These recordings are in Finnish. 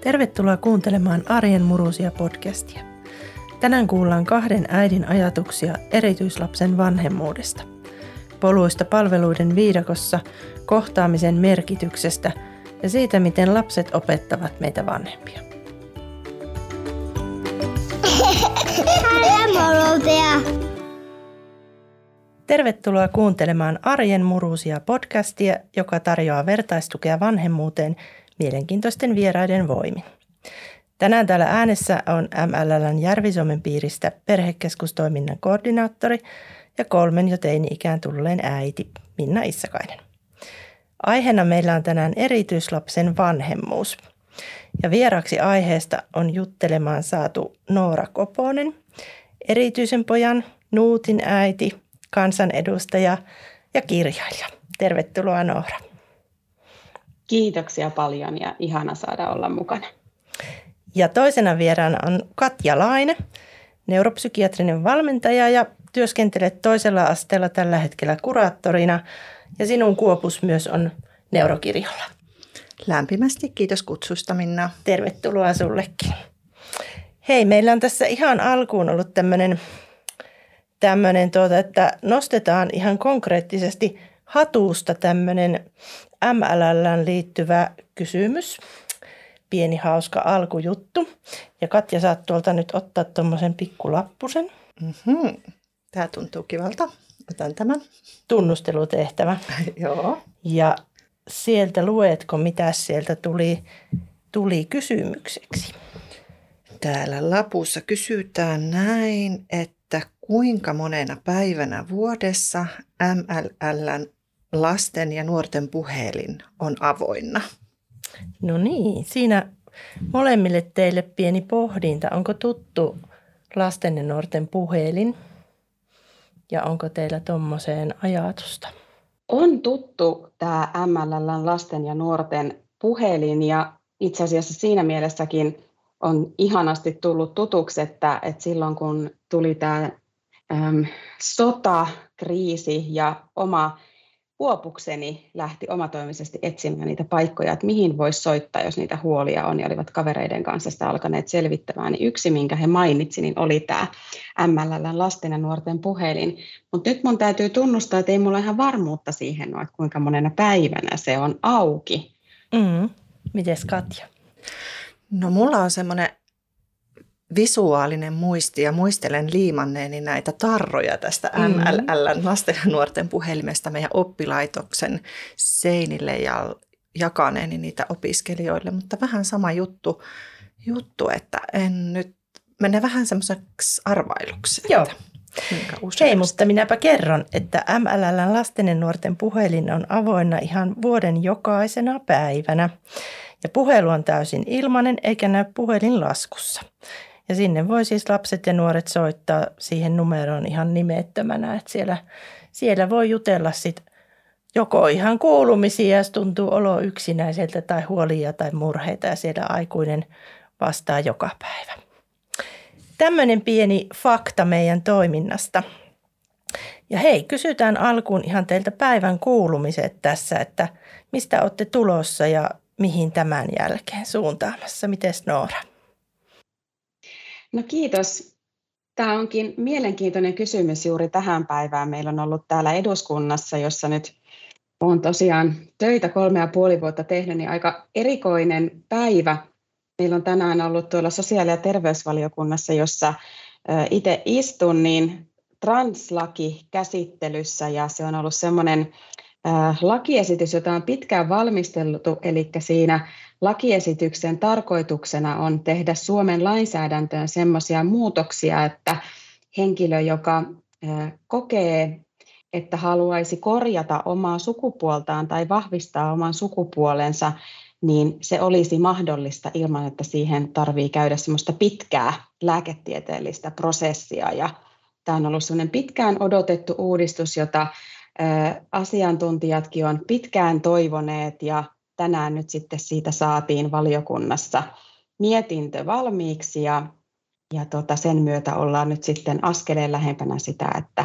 Tervetuloa kuuntelemaan Arjen murusia podcastia. Tänään kuullaan kahden äidin ajatuksia erityislapsen vanhemmuudesta. Poluista palveluiden viidakossa, kohtaamisen merkityksestä ja siitä, miten lapset opettavat meitä vanhempia. Tervetuloa kuuntelemaan Arjen murusia podcastia, joka tarjoaa vertaistukea vanhemmuuteen mielenkiintoisten vieraiden voimin. Tänään täällä äänessä on MLLn Järvi-Suomen piiristä perhekeskustoiminnan koordinaattori ja kolmen jo teini-ikään tulleen äiti Minna Issakainen. Aiheena meillä on tänään erityislapsen vanhemmuus. Ja vieraksi aiheesta on juttelemaan saatu Noora Koponen, erityisen pojan, Nuutin äiti, kansanedustaja ja kirjailija. Tervetuloa Noora. Kiitoksia paljon ja ihana saada olla mukana. Ja toisena vieraana on Katja Laine, neuropsykiatrinen valmentaja ja työskentelet toisella asteella tällä hetkellä kuraattorina ja sinun kuopus myös on neurokirjolla. Lämpimästi kiitos kutsusta Minna. Tervetuloa sullekin. Hei, meillä on tässä ihan alkuun ollut tämmöinen, tämmöinen tuota, että nostetaan ihan konkreettisesti hatuusta tämmöinen MLLään liittyvä kysymys. Pieni hauska alkujuttu. Ja Katja, saat tuolta nyt ottaa tuommoisen pikkulappusen. Mm-hmm. Tämä tuntuu kivalta. Otan tämän. Tunnustelutehtävä. Joo. Ja sieltä luetko, mitä sieltä tuli, tuli kysymykseksi? Täällä lapussa kysytään näin, että kuinka monena päivänä vuodessa MLLn lasten ja nuorten puhelin on avoinna. No niin, siinä molemmille teille pieni pohdinta. Onko tuttu lasten ja nuorten puhelin? Ja onko teillä tuommoiseen ajatusta? On tuttu tämä MLL lasten ja nuorten puhelin ja itse asiassa siinä mielessäkin on ihanasti tullut tutuksi, että, että silloin kun tuli tämä äm, sota, kriisi ja oma Huopukseni lähti omatoimisesti etsimään niitä paikkoja, että mihin voisi soittaa, jos niitä huolia on, ja olivat kavereiden kanssa sitä alkaneet selvittämään. Niin yksi, minkä he mainitsi, niin oli tämä MLL lasten ja nuorten puhelin. Mutta nyt mun täytyy tunnustaa, että ei mulla ihan varmuutta siihen ole, että kuinka monena päivänä se on auki. Mm. Mites Katja? No mulla on semmoinen visuaalinen muisti ja muistelen liimanneeni näitä tarroja tästä. MLL, lasten ja nuorten puhelimesta meidän oppilaitoksen seinille ja jakaneeni niitä opiskelijoille, mutta vähän sama juttu, juttu että en nyt mene vähän semmoiseksi arvailuksi. Joo. Hei, mutta minäpä kerron, että MLL lasten ja nuorten puhelin on avoinna ihan vuoden jokaisena päivänä. Ja puhelu on täysin ilmainen eikä näy puhelinlaskussa. Ja sinne voi siis lapset ja nuoret soittaa siihen numeroon ihan nimettömänä, että siellä, siellä voi jutella sitten joko ihan kuulumisia, jos tuntuu olo yksinäiseltä tai huolia tai murheita ja siellä aikuinen vastaa joka päivä. Tämmöinen pieni fakta meidän toiminnasta. Ja hei, kysytään alkuun ihan teiltä päivän kuulumiset tässä, että mistä olette tulossa ja mihin tämän jälkeen suuntaamassa. Mites Noora? No kiitos. Tämä onkin mielenkiintoinen kysymys juuri tähän päivään. Meillä on ollut täällä eduskunnassa, jossa nyt olen tosiaan töitä kolme ja puoli vuotta tehnyt, niin aika erikoinen päivä. Meillä on tänään ollut tuolla sosiaali- ja terveysvaliokunnassa, jossa itse istun, niin translaki käsittelyssä ja se on ollut semmoinen lakiesitys, jota on pitkään valmisteltu, eli siinä lakiesityksen tarkoituksena on tehdä Suomen lainsäädäntöön sellaisia muutoksia, että henkilö, joka kokee, että haluaisi korjata omaa sukupuoltaan tai vahvistaa oman sukupuolensa, niin se olisi mahdollista ilman, että siihen tarvii käydä semmoista pitkää lääketieteellistä prosessia. Ja tämä on ollut sellainen pitkään odotettu uudistus, jota asiantuntijatkin on pitkään toivoneet ja tänään nyt sitten siitä saatiin valiokunnassa mietintö valmiiksi ja, ja tota sen myötä ollaan nyt sitten askeleen lähempänä sitä, että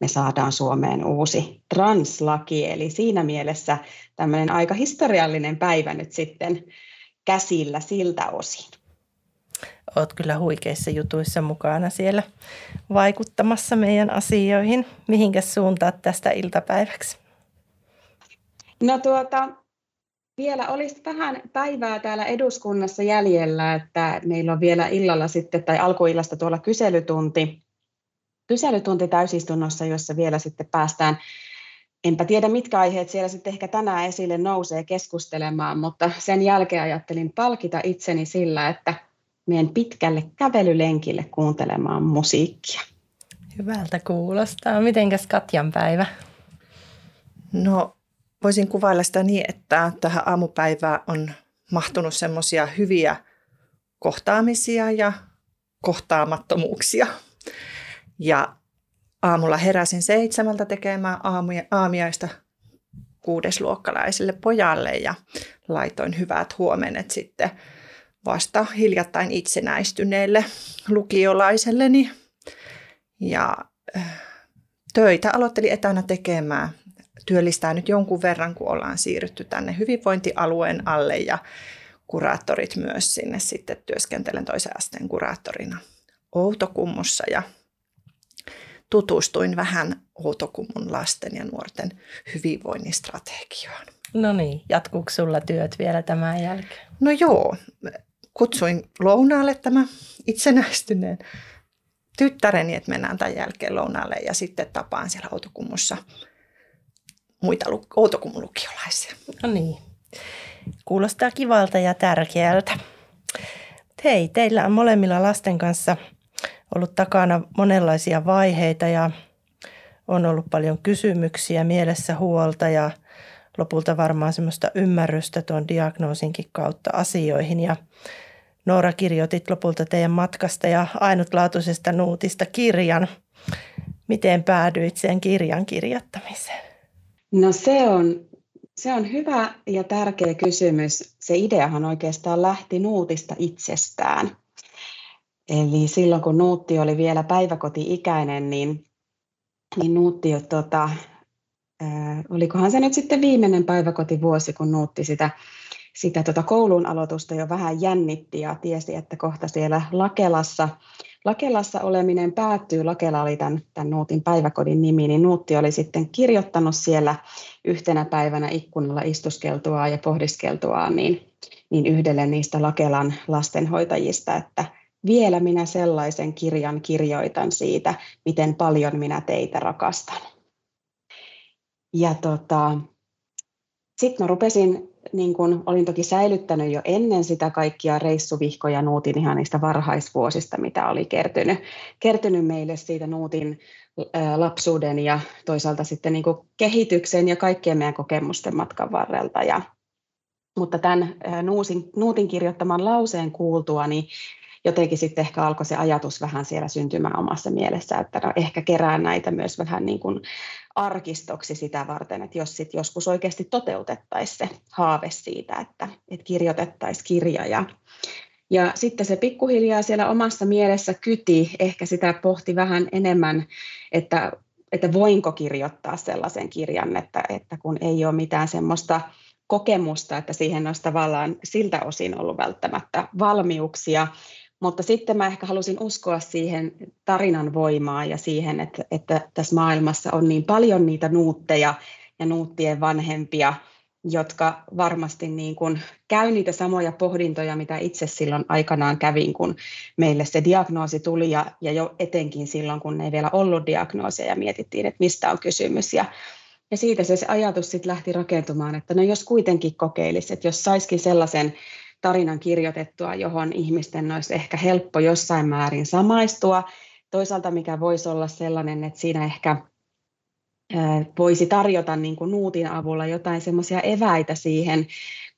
me saadaan Suomeen uusi translaki. Eli siinä mielessä tämmöinen aika historiallinen päivä nyt sitten käsillä siltä osin. Olet kyllä huikeissa jutuissa mukana siellä vaikuttamassa meidän asioihin. Mihinkä suuntaat tästä iltapäiväksi? No tuota, vielä olisi vähän päivää täällä eduskunnassa jäljellä, että meillä on vielä illalla sitten tai alkuillasta tuolla kyselytunti, kyselytunti täysistunnossa, jossa vielä sitten päästään enpä tiedä mitkä aiheet siellä sitten ehkä tänään esille nousee keskustelemaan, mutta sen jälkeen ajattelin palkita itseni sillä, että menen pitkälle kävelylenkille kuuntelemaan musiikkia. Hyvältä kuulostaa. Mitenkäs Katjan päivä? No voisin kuvailla sitä niin, että tähän aamupäivään on mahtunut semmoisia hyviä kohtaamisia ja kohtaamattomuuksia. Ja aamulla heräsin seitsemältä tekemään aamiaista kuudesluokkalaiselle pojalle ja laitoin hyvät huomenet sitten vasta hiljattain itsenäistyneelle lukiolaiselleni. Ja äh, töitä aloittelin etänä tekemään. Työllistää nyt jonkun verran, kun ollaan siirrytty tänne hyvinvointialueen alle ja kuraattorit myös sinne sitten työskentelen toisen asteen kuraattorina Outokummussa ja tutustuin vähän Outokummun lasten ja nuorten hyvinvoinnin strategioon. No niin, jatkuuko sulla työt vielä tämän jälkeen? No joo, kutsuin lounaalle tämä itsenäistyneen tyttäreni, että mennään tämän jälkeen lounaalle ja sitten tapaan siellä Outokummussa muita Outokummun lukiolaisia. No niin, kuulostaa kivalta ja tärkeältä. Hei, teillä on molemmilla lasten kanssa ollut takana monenlaisia vaiheita ja on ollut paljon kysymyksiä, mielessä huolta ja lopulta varmaan semmoista ymmärrystä tuon diagnoosinkin kautta asioihin. Ja Noora kirjoitit lopulta teidän matkasta ja ainutlaatuisesta nuutista kirjan. Miten päädyit sen kirjan kirjoittamiseen? No se on, se on hyvä ja tärkeä kysymys. Se ideahan oikeastaan lähti nuutista itsestään. Eli silloin kun Nuutti oli vielä päiväkoti-ikäinen, niin, niin Nuutti, tota, äh, olikohan se nyt sitten viimeinen päiväkotivuosi, kun Nuutti sitä, sitä tota koulun aloitusta jo vähän jännitti ja tiesi, että kohta siellä Lakelassa, Lakelassa oleminen päättyy. Lakela oli tämän, tämän Nuutin päiväkodin nimi, niin Nuutti oli sitten kirjoittanut siellä yhtenä päivänä ikkunalla istuskeltua ja pohdiskeltua niin, niin yhdelle niistä Lakelan lastenhoitajista, että – vielä minä sellaisen kirjan kirjoitan siitä, miten paljon minä teitä rakastan. Ja tota, sitten mä rupesin, niin kun olin toki säilyttänyt jo ennen sitä kaikkia reissuvihkoja Nuutin ihan niistä varhaisvuosista, mitä oli kertynyt, kertynyt meille siitä Nuutin lapsuuden ja toisaalta sitten niin kehityksen ja kaikkien meidän kokemusten matkan varrelta. Ja, mutta tämän Nuusin, Nuutin kirjoittaman lauseen kuultua, niin jotenkin sitten ehkä alkoi se ajatus vähän siellä syntymään omassa mielessä, että no ehkä kerään näitä myös vähän niin kuin arkistoksi sitä varten, että jos sitten joskus oikeasti toteutettaisiin se haave siitä, että, että kirjoitettaisiin kirja ja ja sitten se pikkuhiljaa siellä omassa mielessä kyti, ehkä sitä pohti vähän enemmän, että, että voinko kirjoittaa sellaisen kirjan, että, että kun ei ole mitään semmoista kokemusta, että siihen olisi tavallaan siltä osin ollut välttämättä valmiuksia, mutta sitten mä ehkä halusin uskoa siihen tarinan voimaan ja siihen, että, että tässä maailmassa on niin paljon niitä nuutteja ja nuuttien vanhempia, jotka varmasti niin kuin käy niitä samoja pohdintoja, mitä itse silloin aikanaan kävin, kun meille se diagnoosi tuli ja, ja jo etenkin silloin, kun ei vielä ollut diagnoosia ja mietittiin, että mistä on kysymys. Ja, ja siitä se, se ajatus sitten lähti rakentumaan, että no jos kuitenkin kokeilisi, että jos saisikin sellaisen tarinan kirjoitettua, johon ihmisten olisi ehkä helppo jossain määrin samaistua. Toisaalta mikä voisi olla sellainen, että siinä ehkä voisi tarjota niin kuin nuutin avulla jotain semmoisia eväitä siihen,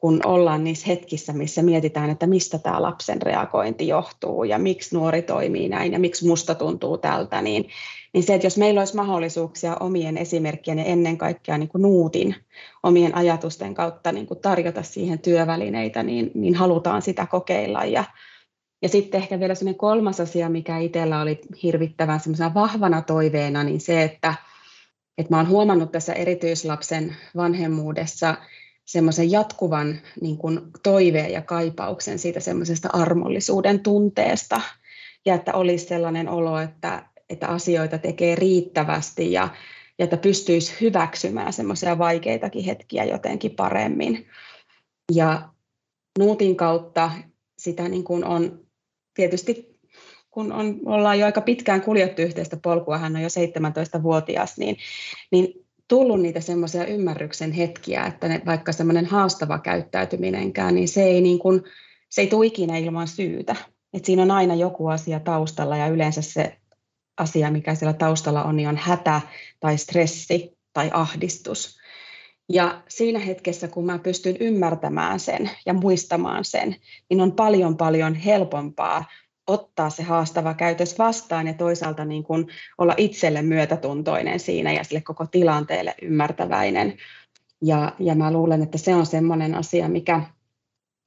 kun ollaan niissä hetkissä, missä mietitään, että mistä tämä lapsen reagointi johtuu ja miksi nuori toimii näin ja miksi musta tuntuu tältä, niin, niin se, että jos meillä olisi mahdollisuuksia omien esimerkkien ja ennen kaikkea niin kuin nuutin omien ajatusten kautta niin kuin tarjota siihen työvälineitä, niin, niin halutaan sitä kokeilla. Ja, ja sitten ehkä vielä sellainen kolmas asia, mikä itsellä oli hirvittävän vahvana toiveena, niin se, että, että mä olen huomannut tässä erityislapsen vanhemmuudessa semmoisen jatkuvan niin kuin toiveen ja kaipauksen siitä semmoisesta armollisuuden tunteesta ja että olisi sellainen olo, että, että asioita tekee riittävästi ja, ja että pystyisi hyväksymään semmoisia vaikeitakin hetkiä jotenkin paremmin. Ja Nuutin kautta sitä niin kuin on tietysti, kun on, ollaan jo aika pitkään kuljettu yhteistä polkua, hän on jo 17-vuotias, niin, niin tullut niitä semmoisia ymmärryksen hetkiä, että ne, vaikka semmoinen haastava käyttäytyminenkään, niin se ei, niin kuin, se ei tule ikinä ilman syytä. Et siinä on aina joku asia taustalla ja yleensä se asia, mikä siellä taustalla on, niin on hätä tai stressi tai ahdistus. Ja siinä hetkessä, kun mä pystyn ymmärtämään sen ja muistamaan sen, niin on paljon paljon helpompaa ottaa se haastava käytös vastaan ja toisaalta niin kuin olla itselle myötätuntoinen siinä ja sille koko tilanteelle ymmärtäväinen. Ja, ja mä luulen, että se on sellainen asia, mikä,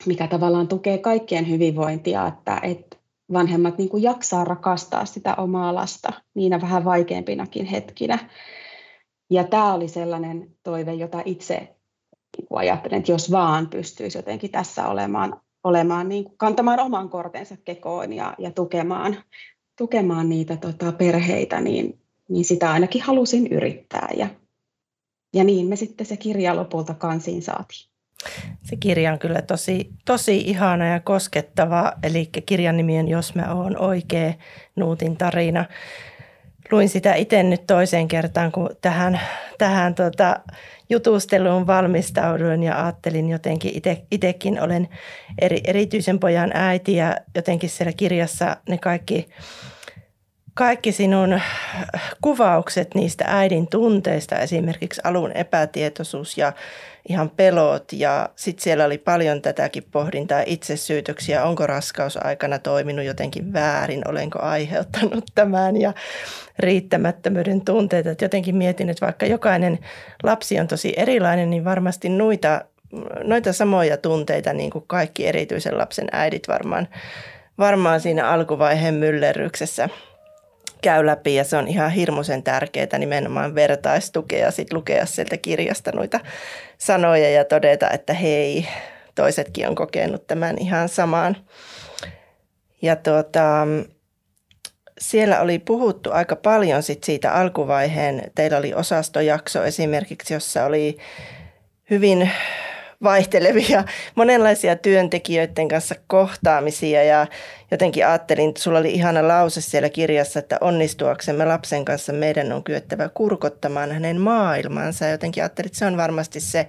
mikä tavallaan tukee kaikkien hyvinvointia, että, että vanhemmat niin kuin jaksaa rakastaa sitä omaa lasta niinä vähän vaikeampinakin hetkinä. Ja tämä oli sellainen toive, jota itse niin kuin ajattelen, että jos vaan pystyisi jotenkin tässä olemaan, olemaan niin kuin kantamaan oman kortensa kekoon ja, ja tukemaan, tukemaan niitä tota, perheitä, niin, niin sitä ainakin halusin yrittää. Ja, ja niin me sitten se kirja lopulta kansiin saatiin. Se kirja on kyllä tosi, tosi ihana ja koskettava, eli kirjan nimi on Jos mä oon oikea, Nuutin tarina luin sitä itse nyt toiseen kertaan, kun tähän, tähän tota, jutusteluun valmistauduin ja ajattelin jotenkin, itsekin olen eri, erityisen pojan äiti ja jotenkin siellä kirjassa ne kaikki, kaikki sinun kuvaukset niistä äidin tunteista, esimerkiksi alun epätietoisuus ja ihan pelot ja sitten siellä oli paljon tätäkin pohdintaa itsesyytöksiä, onko raskausaikana toiminut jotenkin väärin, olenko aiheuttanut tämän ja riittämättömyyden tunteita. Et jotenkin mietin, että vaikka jokainen lapsi on tosi erilainen, niin varmasti noita, noita samoja tunteita niin kuin kaikki erityisen lapsen äidit varmaan, varmaan siinä alkuvaiheen myllerryksessä käy läpi ja se on ihan hirmuisen tärkeää nimenomaan vertaistukea sitten lukea sieltä kirjasta noita sanoja ja todeta, että hei, toisetkin on kokenut tämän ihan samaan. Ja tuota, siellä oli puhuttu aika paljon sit siitä alkuvaiheen, teillä oli osastojakso esimerkiksi, jossa oli hyvin vaihtelevia, monenlaisia työntekijöiden kanssa kohtaamisia ja jotenkin ajattelin, että sulla oli ihana lause siellä kirjassa, että onnistuaksemme lapsen kanssa meidän on kyettävä kurkottamaan hänen maailmansa. Jotenkin ajattelin, että se on varmasti se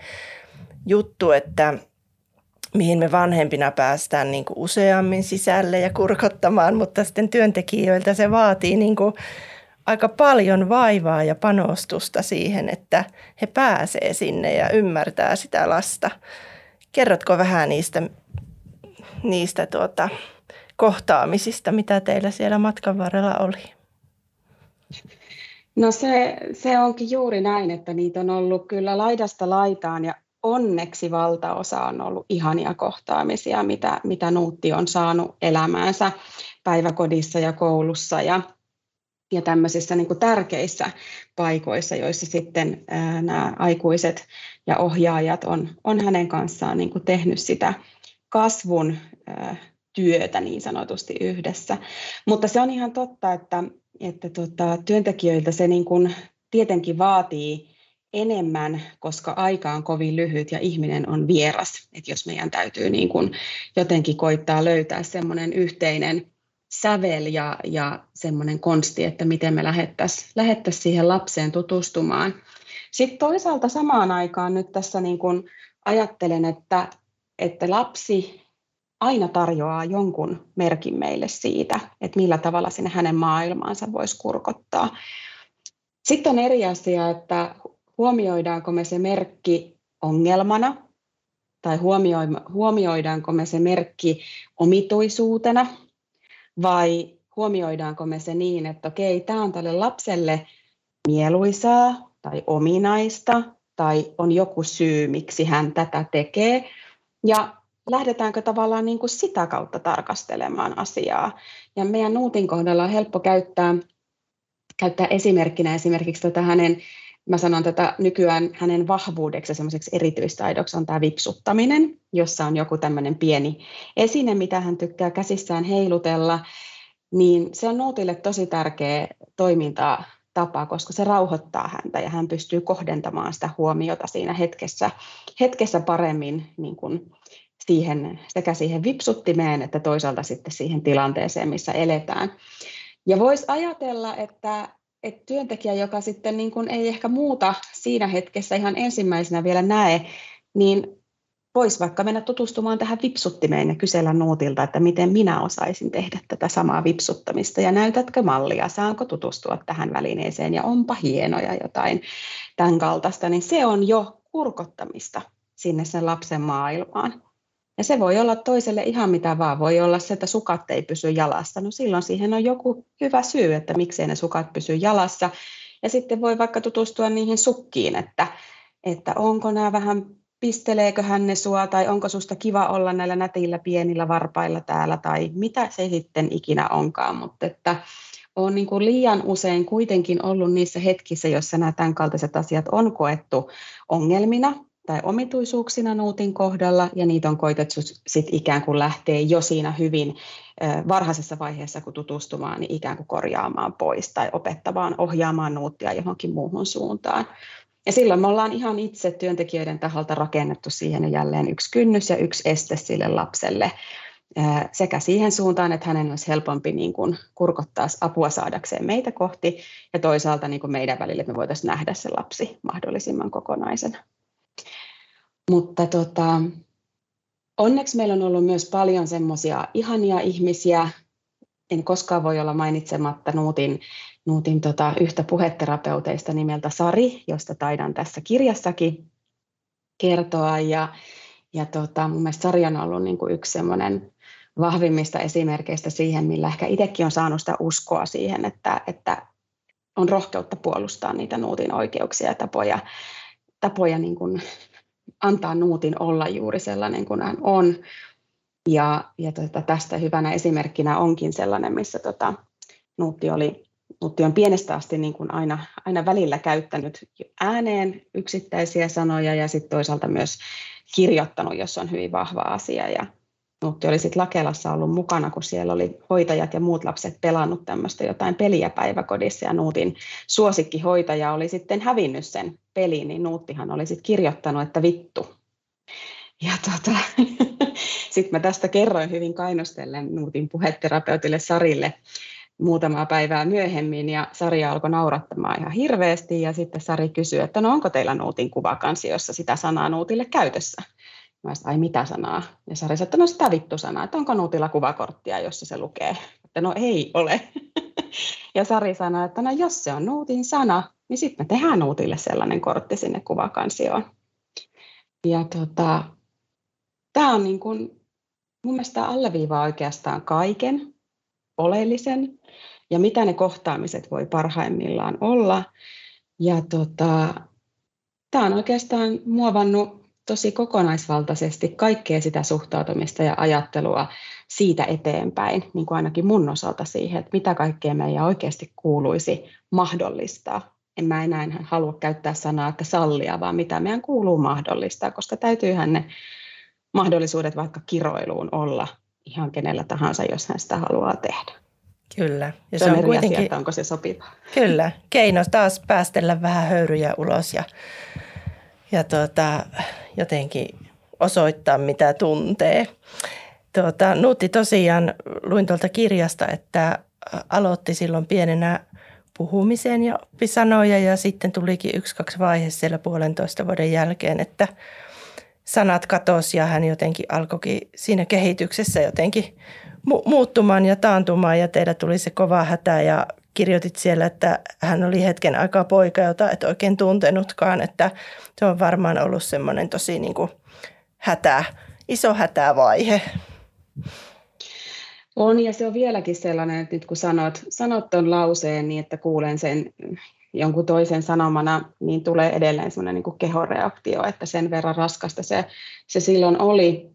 juttu, että mihin me vanhempina päästään niin kuin useammin sisälle ja kurkottamaan, mutta sitten työntekijöiltä se vaatii niin kuin aika paljon vaivaa ja panostusta siihen, että he pääsee sinne ja ymmärtää sitä lasta. Kerrotko vähän niistä, niistä tuota, kohtaamisista, mitä teillä siellä matkan varrella oli? No se, se onkin juuri näin, että niitä on ollut kyllä laidasta laitaan ja onneksi valtaosa on ollut ihania kohtaamisia, mitä, mitä Nuutti on saanut elämäänsä päiväkodissa ja koulussa ja, ja tämmöisissä niin tärkeissä paikoissa, joissa sitten nämä aikuiset ja ohjaajat on, on hänen kanssaan niin tehnyt sitä kasvun työtä niin sanotusti yhdessä. Mutta se on ihan totta, että, että tota, työntekijöiltä se niin kuin tietenkin vaatii enemmän, koska aika on kovin lyhyt ja ihminen on vieras. että jos meidän täytyy niin kuin jotenkin koittaa löytää semmoinen yhteinen sävel ja, ja semmoinen konsti, että miten me lähettäisiin lähettäisi siihen lapseen tutustumaan. Sitten toisaalta samaan aikaan nyt tässä niin kuin ajattelen, että, että lapsi aina tarjoaa jonkun merkin meille siitä, että millä tavalla sinne hänen maailmaansa voisi kurkottaa. Sitten on eri asia, että huomioidaanko me se merkki ongelmana tai huomioidaanko me se merkki omituisuutena vai huomioidaanko me se niin, että okei, tämä on tälle lapselle mieluisaa tai ominaista tai on joku syy, miksi hän tätä tekee. Ja lähdetäänkö tavallaan niin kuin sitä kautta tarkastelemaan asiaa. Ja meidän Nuutin kohdalla on helppo käyttää, käyttää esimerkkinä esimerkiksi tätä hänen mä sanon tätä nykyään hänen vahvuudeksi semmoiseksi erityistaidoksi on tämä vipsuttaminen, jossa on joku tämmöinen pieni esine, mitä hän tykkää käsissään heilutella, niin se on Nuutille tosi tärkeä toiminta tapa, koska se rauhoittaa häntä ja hän pystyy kohdentamaan sitä huomiota siinä hetkessä, hetkessä paremmin niin kuin siihen, sekä siihen vipsuttimeen että toisaalta sitten siihen tilanteeseen, missä eletään. Ja voisi ajatella, että, että työntekijä, joka sitten niin kuin ei ehkä muuta siinä hetkessä ihan ensimmäisenä vielä näe, niin voisi vaikka mennä tutustumaan tähän vipsuttimeen ja kysellä nuutilta, että miten minä osaisin tehdä tätä samaa vipsuttamista ja näytätkö mallia, saanko tutustua tähän välineeseen ja onpa hienoja jotain tämän kaltaista, niin se on jo kurkottamista sinne sen lapsen maailmaan. Ja se voi olla toiselle ihan mitä vaan. Voi olla se, että sukat ei pysy jalassa. No silloin siihen on joku hyvä syy, että miksei ne sukat pysy jalassa. Ja sitten voi vaikka tutustua niihin sukkiin, että, että onko nämä vähän, pisteleekö hän ne sua, tai onko susta kiva olla näillä nätillä pienillä varpailla täällä, tai mitä se sitten ikinä onkaan. Mutta että on niin kuin liian usein kuitenkin ollut niissä hetkissä, joissa nämä tämänkaltaiset asiat on koettu ongelmina, tai omituisuuksina Nuutin kohdalla, ja niitä on koitettu sit ikään kuin lähteä jo siinä hyvin varhaisessa vaiheessa, kun tutustumaan, niin ikään kuin korjaamaan pois tai opettamaan, ohjaamaan Nuuttia johonkin muuhun suuntaan. Ja silloin me ollaan ihan itse työntekijöiden taholta rakennettu siihen jälleen yksi kynnys ja yksi este sille lapselle, sekä siihen suuntaan, että hänen olisi helpompi niin kuin kurkottaa apua saadakseen meitä kohti, ja toisaalta niin kuin meidän välille, me voitaisiin nähdä se lapsi mahdollisimman kokonaisena. Mutta tota, onneksi meillä on ollut myös paljon semmoisia ihania ihmisiä. En koskaan voi olla mainitsematta Nuutin, Nuutin tota, yhtä puheterapeuteista nimeltä Sari, josta taidan tässä kirjassakin kertoa. Ja, ja tota, mun mielestä Sari on ollut niin kuin yksi semmoinen vahvimmista esimerkkeistä siihen, millä ehkä itsekin on saanut sitä uskoa siihen, että, että on rohkeutta puolustaa niitä Nuutin oikeuksia ja tapoja, tapoja niin kuin antaa Nuutin olla juuri sellainen kuin hän on. Ja, ja tota, tästä hyvänä esimerkkinä onkin sellainen, missä tota, Nuutti, oli, Nuutti on pienestä asti niin kuin aina, aina välillä käyttänyt ääneen yksittäisiä sanoja ja sitten toisaalta myös kirjoittanut, jos on hyvin vahva asia. Ja Nuutti oli sitten Lakelassa ollut mukana, kun siellä oli hoitajat ja muut lapset pelannut tämmöistä jotain peliä päiväkodissa ja Nuutin suosikkihoitaja oli sitten hävinnyt sen peliin, niin Nuuttihan oli sitten kirjoittanut, että vittu. Ja tota, sitten mä tästä kerroin hyvin kainostellen Nuutin puheterapeutille Sarille muutamaa päivää myöhemmin ja Sari alkoi naurattamaan ihan hirveästi ja sitten Sari kysyi, että no onko teillä Nuutin kuvakansi, jossa sitä sanaa Nuutille käytössä? Mä sanoin, ai mitä sanaa? Ja Sari sanoi, että no sitä vittu sanaa, että onko Nuutilla kuvakorttia, jossa se lukee? Että no ei ole. ja Sari sanoi, että no jos se on Nuutin sana, niin sitten me tehdään Nuutille sellainen kortti sinne kuvakansioon. Ja tota, tämä on niin kuin, mun mielestä alleviivaa oikeastaan kaiken oleellisen ja mitä ne kohtaamiset voi parhaimmillaan olla. Ja tota, tämä on oikeastaan muovannut tosi kokonaisvaltaisesti kaikkea sitä suhtautumista ja ajattelua siitä eteenpäin, niin kuin ainakin mun osalta siihen, että mitä kaikkea meidän oikeasti kuuluisi mahdollistaa. En mä enää halua käyttää sanaa, että sallia, vaan mitä meidän kuuluu mahdollistaa, koska täytyyhän ne mahdollisuudet vaikka kiroiluun olla ihan kenellä tahansa, jos hän sitä haluaa tehdä. Kyllä. Ja se, se on, on kuitenkin, asia, että onko se sopiva. Kyllä. Keino taas päästellä vähän höyryjä ulos ja ja tuota, jotenkin osoittaa, mitä tuntee. Tuota, Nuutti tosiaan luin tuolta kirjasta, että aloitti silloin pienenä puhumiseen ja oppi sanoja ja sitten tulikin yksi, kaksi vaihe siellä puolentoista vuoden jälkeen, että sanat katosi ja hän jotenkin alkoikin siinä kehityksessä jotenkin mu- muuttumaan ja taantumaan ja teillä tuli se kova hätä ja kirjoitit siellä, että hän oli hetken aikaa poika, jota et oikein tuntenutkaan, että se on varmaan ollut semmoinen tosi niin kuin hätä, iso hätävaihe. On ja se on vieläkin sellainen, että nyt kun sanot, sanot lauseen niin, että kuulen sen jonkun toisen sanomana, niin tulee edelleen semmoinen niin kehoreaktio, että sen verran raskasta se, se silloin oli.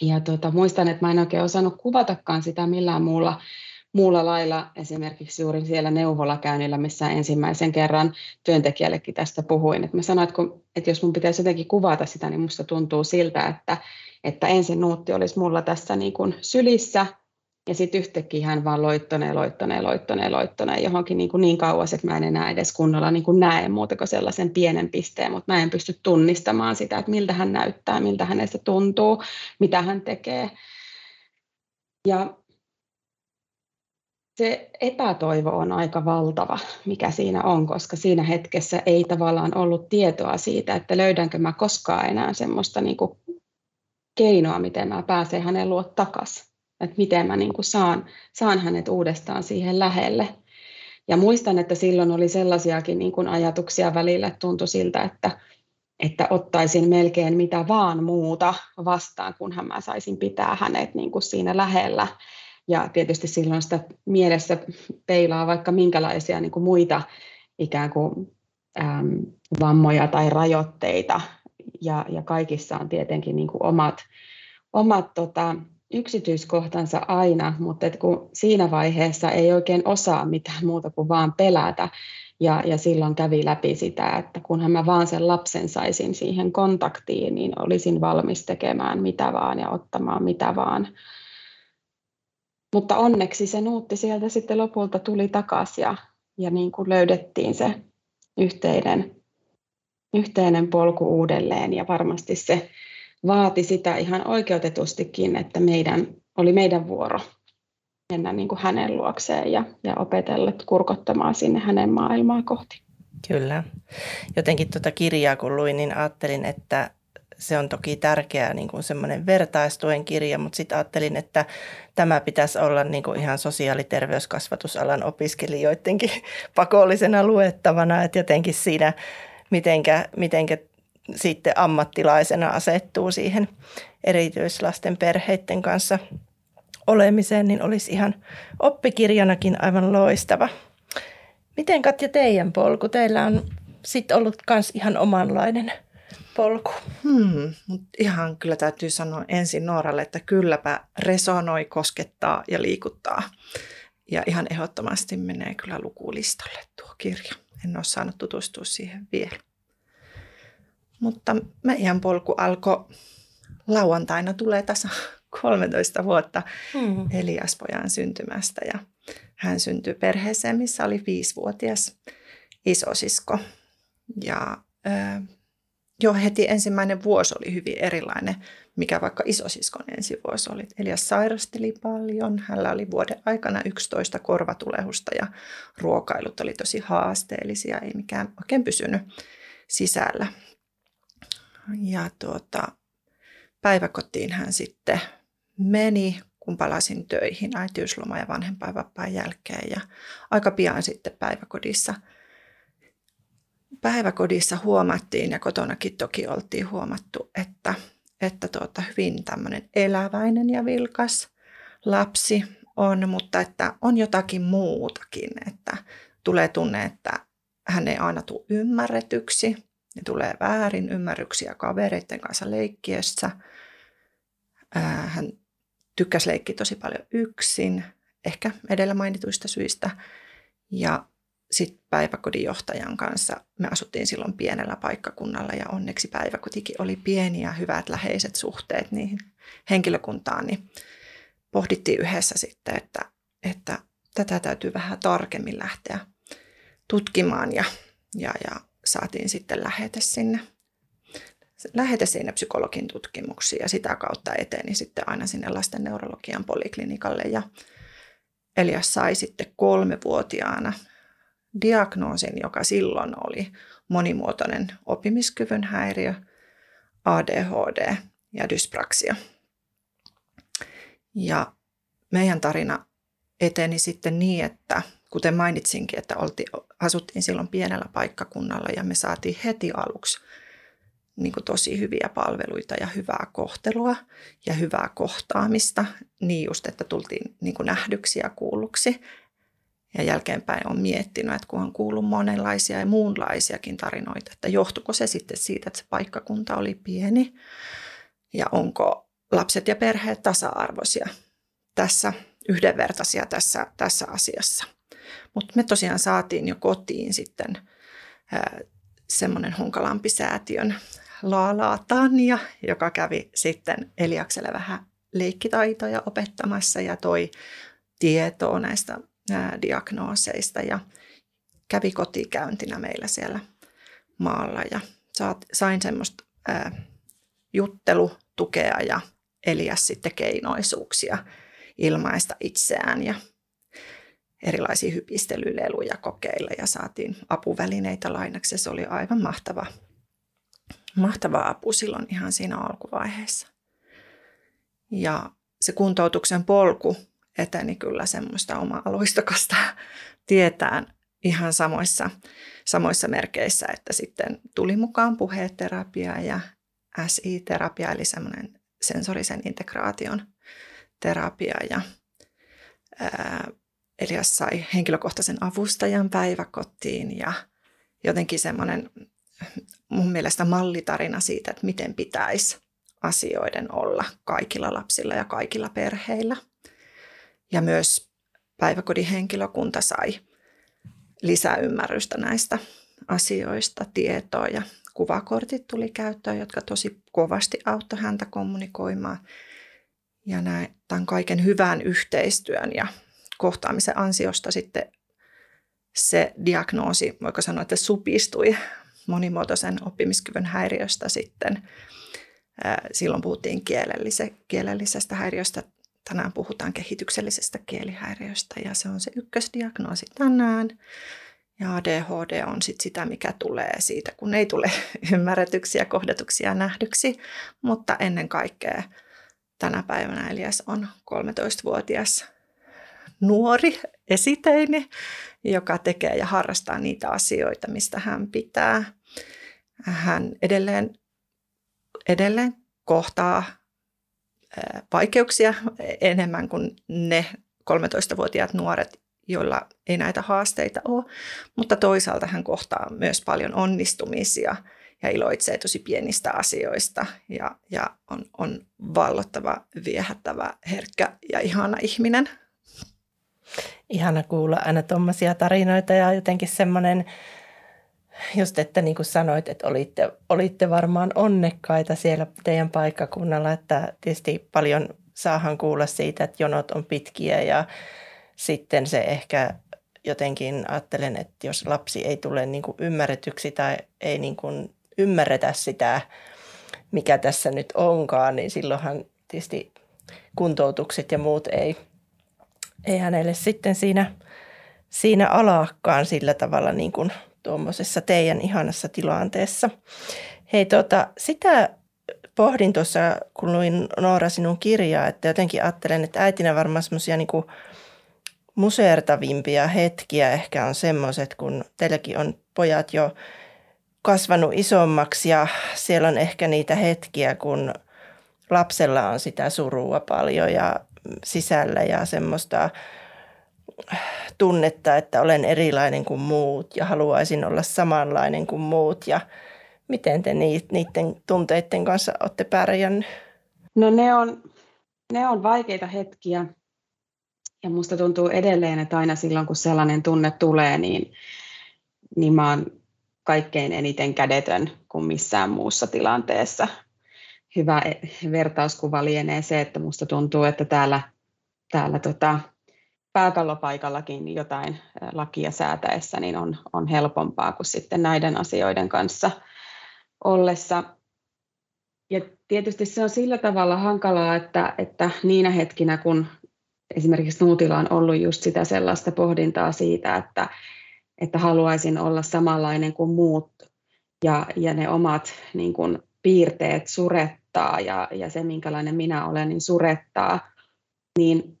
Ja tota, muistan, että mä en oikein osannut kuvatakaan sitä millään muulla muulla lailla esimerkiksi juuri siellä neuvolakäynnillä, missä ensimmäisen kerran työntekijällekin tästä puhuin. Että mä sanoin, että, kun, että jos mun pitäisi jotenkin kuvata sitä, niin musta tuntuu siltä, että, että ensin nuutti olisi mulla tässä niin kuin sylissä, ja sitten yhtäkkiä hän vaan loittonee, loittonee, loittonee, loittonee johonkin niin, kuin niin kauas, että mä en enää edes kunnolla niin kuin näe muuta kuin sellaisen pienen pisteen, mutta mä en pysty tunnistamaan sitä, että miltä hän näyttää, miltä hänestä tuntuu, mitä hän tekee. Ja se epätoivo on aika valtava, mikä siinä on, koska siinä hetkessä ei tavallaan ollut tietoa siitä, että löydänkö mä koskaan enää semmoista niin kuin keinoa, miten mä pääsen hänen luo takaisin että miten mä niin kuin saan, saan hänet uudestaan siihen lähelle. Ja muistan, että silloin oli sellaisiakin niin kuin ajatuksia välillä, että tuntui siltä, että, että ottaisin melkein mitä vaan muuta vastaan, kunhan mä saisin pitää hänet niin kuin siinä lähellä. Ja tietysti silloin sitä mielessä peilaa vaikka minkälaisia niin kuin muita ikään kuin äm, vammoja tai rajoitteita. Ja, ja kaikissa on tietenkin niin kuin omat, omat tota, yksityiskohtansa aina, mutta et kun siinä vaiheessa ei oikein osaa mitään muuta kuin vaan pelätä. Ja, ja silloin kävi läpi sitä, että kunhan mä vaan sen lapsen saisin siihen kontaktiin, niin olisin valmis tekemään mitä vaan ja ottamaan mitä vaan. Mutta onneksi se nuutti sieltä sitten lopulta tuli takaisin ja, ja niin kuin löydettiin se yhteinen, yhteinen polku uudelleen ja varmasti se vaati sitä ihan oikeutetustikin, että meidän, oli meidän vuoro mennä niin kuin hänen luokseen ja, ja opetella kurkottamaan sinne hänen maailmaa kohti. Kyllä. Jotenkin tuota kirjaa kun luin, niin ajattelin, että se on toki tärkeä niin kuin semmoinen vertaistuen kirja, mutta sitten ajattelin, että tämä pitäisi olla niin kuin ihan sosiaaliterveyskasvatusalan opiskelijoidenkin pakollisena luettavana, että jotenkin siinä mitenkä, mitenkä sitten ammattilaisena asettuu siihen erityislasten perheiden kanssa olemiseen, niin olisi ihan oppikirjanakin aivan loistava. Miten Katja teidän polku? Teillä on sitten ollut myös ihan omanlainen polku. Hmm, mutta ihan kyllä täytyy sanoa ensin Nooralle, että kylläpä resonoi, koskettaa ja liikuttaa. Ja ihan ehdottomasti menee kyllä lukulistalle tuo kirja. En ole saanut tutustua siihen vielä. Mutta meidän polku alkoi lauantaina, tulee tässä 13 vuotta mm. Eliaspojan syntymästä ja hän syntyi perheeseen, missä oli viisivuotias isosisko. Ja jo heti ensimmäinen vuosi oli hyvin erilainen, mikä vaikka isosiskon ensi vuosi oli. Elias sairasteli paljon, hänellä oli vuoden aikana 11 korvatulehusta ja ruokailut oli tosi haasteellisia, ei mikään oikein pysynyt sisällä. Ja tuota, päiväkotiin hän sitten meni, kun palasin töihin äitiysloma- ja vanhempainvapaan jälkeen. Ja aika pian sitten päiväkodissa, päiväkodissa huomattiin, ja kotonakin toki oltiin huomattu, että, että tuota, hyvin tämmöinen eläväinen ja vilkas lapsi on, mutta että on jotakin muutakin, että tulee tunne, että hän ei aina tule ymmärretyksi, ne tulee väärin ymmärryksiä kavereiden kanssa leikkiessä. Hän tykkäsi leikkiä tosi paljon yksin, ehkä edellä mainituista syistä. Ja sitten päiväkodin johtajan kanssa. Me asuttiin silloin pienellä paikkakunnalla ja onneksi päiväkotikin oli pieni ja hyvät läheiset suhteet niihin henkilökuntaan, niin pohdittiin yhdessä sitten, että, että tätä täytyy vähän tarkemmin lähteä tutkimaan ja, ja, ja saatiin sitten lähete sinne, lähete sinne psykologin tutkimuksiin ja sitä kautta eteni sitten aina sinne lasten neurologian poliklinikalle ja Elias sai sitten kolmevuotiaana diagnoosin, joka silloin oli monimuotoinen oppimiskyvyn häiriö, ADHD ja dyspraxia. Ja meidän tarina eteni sitten niin, että kuten mainitsinkin, että olti, asuttiin silloin pienellä paikkakunnalla ja me saatiin heti aluksi niin kuin tosi hyviä palveluita ja hyvää kohtelua ja hyvää kohtaamista. Niin just, että tultiin niin kuin nähdyksi ja kuulluksi. Ja jälkeenpäin on miettinyt, että kun on kuullut monenlaisia ja muunlaisiakin tarinoita, että johtuiko se sitten siitä, että se paikkakunta oli pieni ja onko lapset ja perheet tasa-arvoisia. Tässä yhdenvertaisia tässä, tässä asiassa. Mutta me tosiaan saatiin jo kotiin sitten semmoinen Honkalampi säätiön Laalaa Tanja, joka kävi sitten Eliakselle vähän leikkitaitoja opettamassa ja toi tietoa näistä diagnooseista ja kävi kotikäyntinä meillä siellä maalla ja saat, sain semmoista ää, juttelutukea ja Elias sitten keinoisuuksia ilmaista itseään ja erilaisia hypistelyleluja kokeilla ja saatiin apuvälineitä lainaksi. Se oli aivan mahtava, mahtava apu silloin ihan siinä alkuvaiheessa. Ja se kuntoutuksen polku eteni kyllä semmoista omaa loistokasta tietään ihan samoissa, samoissa merkeissä, että sitten tuli mukaan puheterapia ja SI-terapia, eli semmoinen sensorisen integraation terapia ja ää, Elias sai henkilökohtaisen avustajan päiväkotiin ja jotenkin semmoinen mun mielestä mallitarina siitä, että miten pitäisi asioiden olla kaikilla lapsilla ja kaikilla perheillä. Ja myös päiväkodin henkilökunta sai lisäymmärrystä näistä asioista, tietoa ja kuvakortit tuli käyttöön, jotka tosi kovasti auttoi häntä kommunikoimaan. Ja näin, tämän kaiken hyvän yhteistyön ja kohtaamisen ansiosta sitten se diagnoosi, voiko sanoa, että supistui monimuotoisen oppimiskyvyn häiriöstä sitten. Silloin puhuttiin kielellisestä häiriöstä, tänään puhutaan kehityksellisestä kielihäiriöstä ja se on se ykkösdiagnoosi tänään. Ja ADHD on sit sitä, mikä tulee siitä, kun ei tule ymmärretyksiä, kohdatuksia nähdyksi, mutta ennen kaikkea tänä päivänä Elias on 13-vuotias nuori esiteini, joka tekee ja harrastaa niitä asioita, mistä hän pitää. Hän edelleen, edelleen kohtaa vaikeuksia enemmän kuin ne 13-vuotiaat nuoret, joilla ei näitä haasteita ole, mutta toisaalta hän kohtaa myös paljon onnistumisia ja iloitsee tosi pienistä asioista ja, ja on, on vallottava, viehättävä, herkkä ja ihana ihminen. Ihana kuulla aina tuommoisia tarinoita ja jotenkin semmoinen, just että niin kuin sanoit, että olitte, olitte varmaan onnekkaita siellä teidän paikkakunnalla, että tietysti paljon saahan kuulla siitä, että jonot on pitkiä ja sitten se ehkä jotenkin ajattelen, että jos lapsi ei tule niin kuin ymmärretyksi tai ei niin kuin ymmärretä sitä, mikä tässä nyt onkaan, niin silloinhan tietysti kuntoutukset ja muut ei, ei hänelle sitten siinä, siinä alaakaan sillä tavalla niin kuin tuommoisessa teidän ihanassa tilanteessa. Hei, tota, sitä pohdin tuossa, kun luin Noora sinun kirjaa, että jotenkin ajattelen, että äitinä varmaan semmoisia niin museertavimpia hetkiä ehkä on semmoiset, kun teilläkin on pojat jo kasvanut isommaksi ja siellä on ehkä niitä hetkiä, kun lapsella on sitä surua paljon ja sisällä ja semmoista tunnetta, että olen erilainen kuin muut ja haluaisin olla samanlainen kuin muut ja miten te niiden tunteiden kanssa olette pärjännyt? No ne on, ne on vaikeita hetkiä ja musta tuntuu edelleen, että aina silloin kun sellainen tunne tulee, niin, niin mä oon kaikkein eniten kädetön kuin missään muussa tilanteessa. Hyvä vertauskuva lienee se, että musta tuntuu, että täällä, täällä tota, pääkallopaikallakin jotain lakia säätäessä niin on, on helpompaa kuin sitten näiden asioiden kanssa ollessa. Ja tietysti se on sillä tavalla hankalaa, että, että niinä hetkinä, kun esimerkiksi Nuutilla on ollut just sitä sellaista pohdintaa siitä, että, että haluaisin olla samanlainen kuin muut ja, ja ne omat niin kuin, piirteet surettaa ja, ja se, minkälainen minä olen, niin surettaa, niin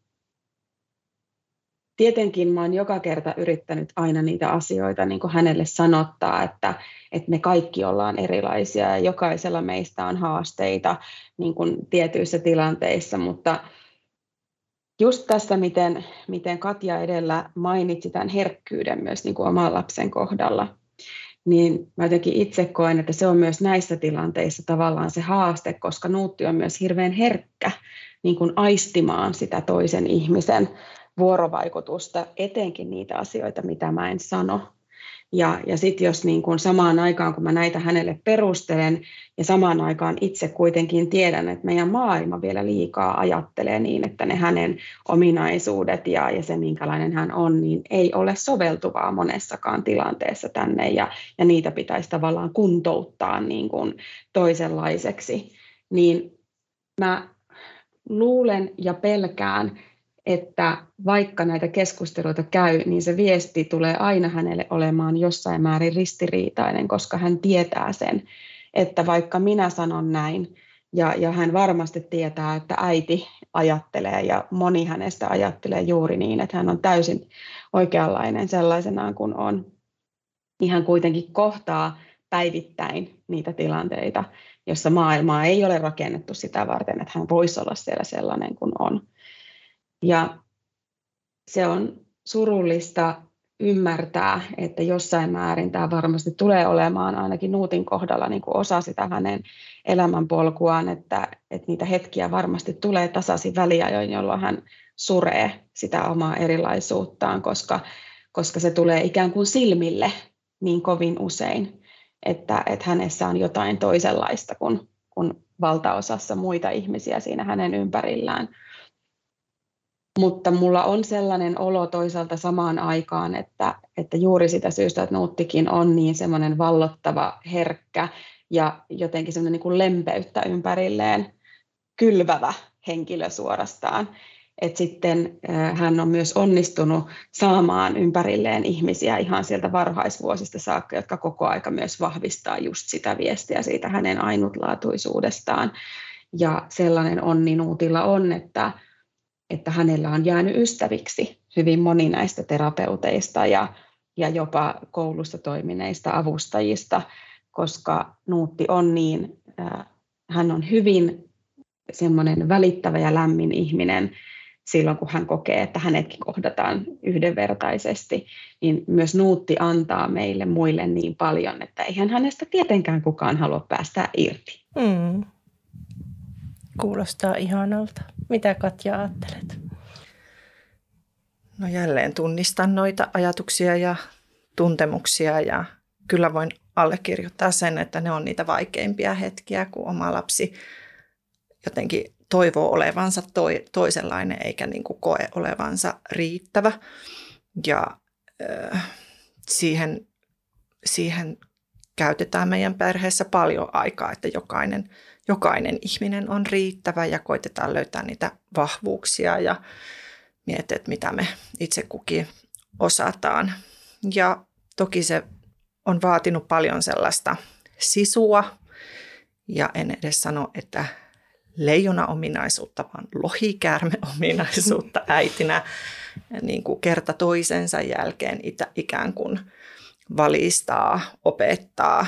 tietenkin mä oon joka kerta yrittänyt aina niitä asioita niin kuin hänelle sanottaa, että, että me kaikki ollaan erilaisia ja jokaisella meistä on haasteita niin kuin tietyissä tilanteissa, mutta just tässä, miten, miten Katja edellä mainitsi tämän herkkyyden myös niin kuin oman lapsen kohdalla, niin mä jotenkin itse koen, että se on myös näissä tilanteissa tavallaan se haaste, koska Nuutti on myös hirveän herkkä niin kuin aistimaan sitä toisen ihmisen vuorovaikutusta, etenkin niitä asioita, mitä mä en sano. Ja, ja sitten jos niin kun samaan aikaan, kun mä näitä hänelle perustelen, ja samaan aikaan itse kuitenkin tiedän, että meidän maailma vielä liikaa ajattelee niin, että ne hänen ominaisuudet ja, ja se, minkälainen hän on, niin ei ole soveltuvaa monessakaan tilanteessa tänne, ja, ja niitä pitäisi tavallaan kuntouttaa niin kuin toisenlaiseksi. Niin mä luulen ja pelkään, että vaikka näitä keskusteluita käy, niin se viesti tulee aina hänelle olemaan jossain määrin ristiriitainen, koska hän tietää sen, että vaikka minä sanon näin, ja, ja hän varmasti tietää, että äiti ajattelee ja moni hänestä ajattelee juuri niin, että hän on täysin oikeanlainen sellaisenaan kuin on, niin hän kuitenkin kohtaa päivittäin niitä tilanteita, jossa maailmaa ei ole rakennettu sitä varten, että hän voisi olla siellä sellainen kuin on. Ja se on surullista ymmärtää, että jossain määrin tämä varmasti tulee olemaan ainakin Nuutin kohdalla niin kuin osa sitä hänen elämänpolkuaan, että, että niitä hetkiä varmasti tulee tasaisin väliajoin, jolloin hän suree sitä omaa erilaisuuttaan, koska, koska se tulee ikään kuin silmille niin kovin usein, että, että hänessä on jotain toisenlaista kuin, kuin valtaosassa muita ihmisiä siinä hänen ympärillään mutta mulla on sellainen olo toisaalta samaan aikaan, että, että juuri sitä syystä, että Nuuttikin on niin semmoinen vallottava, herkkä ja jotenkin semmoinen niin kuin lempeyttä ympärilleen kylvävä henkilö suorastaan. että sitten hän on myös onnistunut saamaan ympärilleen ihmisiä ihan sieltä varhaisvuosista saakka, jotka koko aika myös vahvistaa just sitä viestiä siitä hänen ainutlaatuisuudestaan. Ja sellainen onni Nuutilla on, että, että hänellä on jäänyt ystäviksi hyvin moni näistä terapeuteista ja, ja jopa koulussa toimineista avustajista, koska Nuutti on niin, äh, hän on hyvin semmoinen välittävä ja lämmin ihminen silloin, kun hän kokee, että hänetkin kohdataan yhdenvertaisesti, niin myös Nuutti antaa meille muille niin paljon, että eihän hänestä tietenkään kukaan halua päästä irti. Mm. Kuulostaa ihanalta. Mitä Katja ajattelet? No jälleen tunnistan noita ajatuksia ja tuntemuksia ja kyllä voin allekirjoittaa sen, että ne on niitä vaikeimpia hetkiä, kun oma lapsi jotenkin toivoo olevansa toi, toisenlainen eikä niin kuin koe olevansa riittävä. Ja äh, siihen, siihen käytetään meidän perheessä paljon aikaa, että jokainen, jokainen ihminen on riittävä ja koitetaan löytää niitä vahvuuksia ja miettiä, että mitä me itse kukin osataan. Ja toki se on vaatinut paljon sellaista sisua ja en edes sano, että leijona-ominaisuutta, vaan lohikäärme-ominaisuutta äitinä niin kuin kerta toisensa jälkeen ikään kuin – valistaa, opettaa,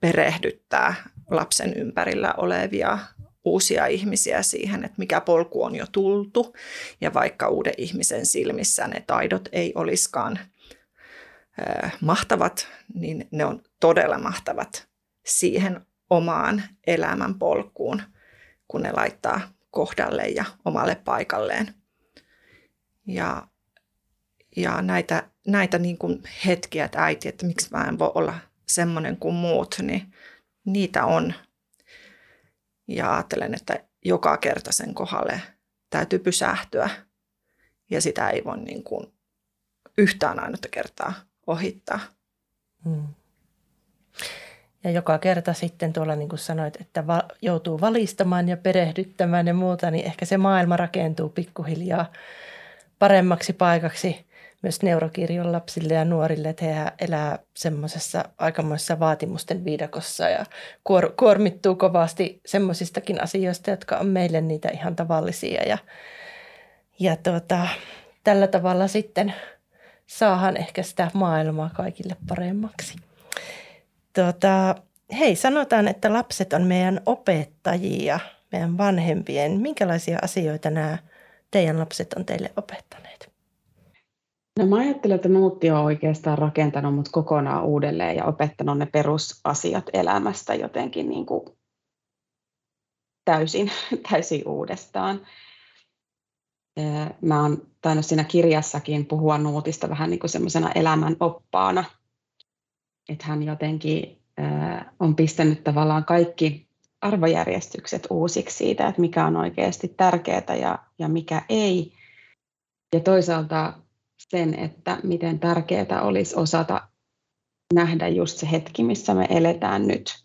perehdyttää lapsen ympärillä olevia uusia ihmisiä siihen, että mikä polku on jo tultu. Ja vaikka uuden ihmisen silmissä ne taidot ei olisikaan mahtavat, niin ne on todella mahtavat siihen omaan elämän polkuun, kun ne laittaa kohdalle ja omalle paikalleen. Ja, ja näitä näitä niin kuin hetkiä, että äiti, että miksi mä en voi olla semmoinen kuin muut, niin niitä on. Ja ajattelen, että joka kerta sen kohdalle täytyy pysähtyä. Ja sitä ei voi niin kuin yhtään ainutta kertaa ohittaa. Hmm. Ja joka kerta sitten tuolla niin kuin sanoit, että va- joutuu valistamaan ja perehdyttämään ja muuta, niin ehkä se maailma rakentuu pikkuhiljaa paremmaksi paikaksi myös neurokirjon lapsille ja nuorille, että he elää semmoisessa aikamoisessa vaatimusten viidakossa ja kuor, kuormittuu kovasti semmoisistakin asioista, jotka on meille niitä ihan tavallisia. Ja, ja tuota, tällä tavalla sitten saahan ehkä sitä maailmaa kaikille paremmaksi. Tuota, hei, sanotaan, että lapset on meidän opettajia, meidän vanhempien. Minkälaisia asioita nämä teidän lapset on teille opettaneet? No mä ajattelen, että Nuutti on oikeastaan rakentanut mut kokonaan uudelleen ja opettanut ne perusasiat elämästä jotenkin niin kuin täysin, täysin uudestaan. Mä oon tainnut siinä kirjassakin puhua Nuutista vähän niin kuin semmoisena elämän oppaana, että hän jotenkin on pistänyt tavallaan kaikki arvojärjestykset uusiksi siitä, että mikä on oikeasti tärkeää ja, ja mikä ei. Ja toisaalta sen, että miten tärkeää olisi osata nähdä just se hetki, missä me eletään nyt